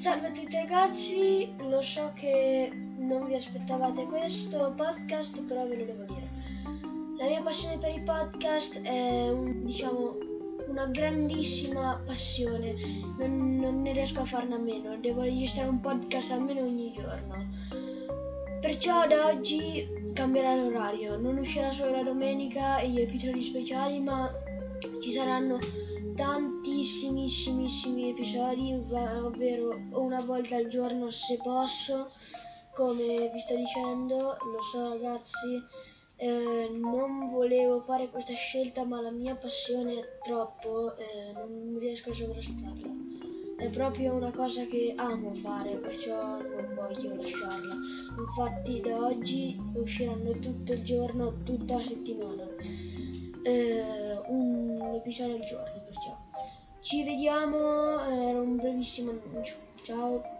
Salve a tutti ragazzi, lo so che non vi aspettavate questo podcast, però ve lo devo dire. La mia passione per i podcast è un, diciamo una grandissima passione, non, non ne riesco a farne a meno, devo registrare un podcast almeno ogni giorno. Perciò da oggi cambierà l'orario, non uscirà solo la domenica e gli episodi speciali, ma ci saranno tantissimissimi episodi, ovvero una volta al giorno se posso, come vi sto dicendo, lo so ragazzi, eh, non volevo fare questa scelta ma la mia passione è troppo, eh, non riesco a sovrastarla. È proprio una cosa che amo fare, perciò non voglio lasciarla. Infatti da oggi usciranno tutto il giorno, tutta la settimana. Eh, episodio al giorno, perciò. Ci vediamo, era un brevissimo annuncio. Ciao.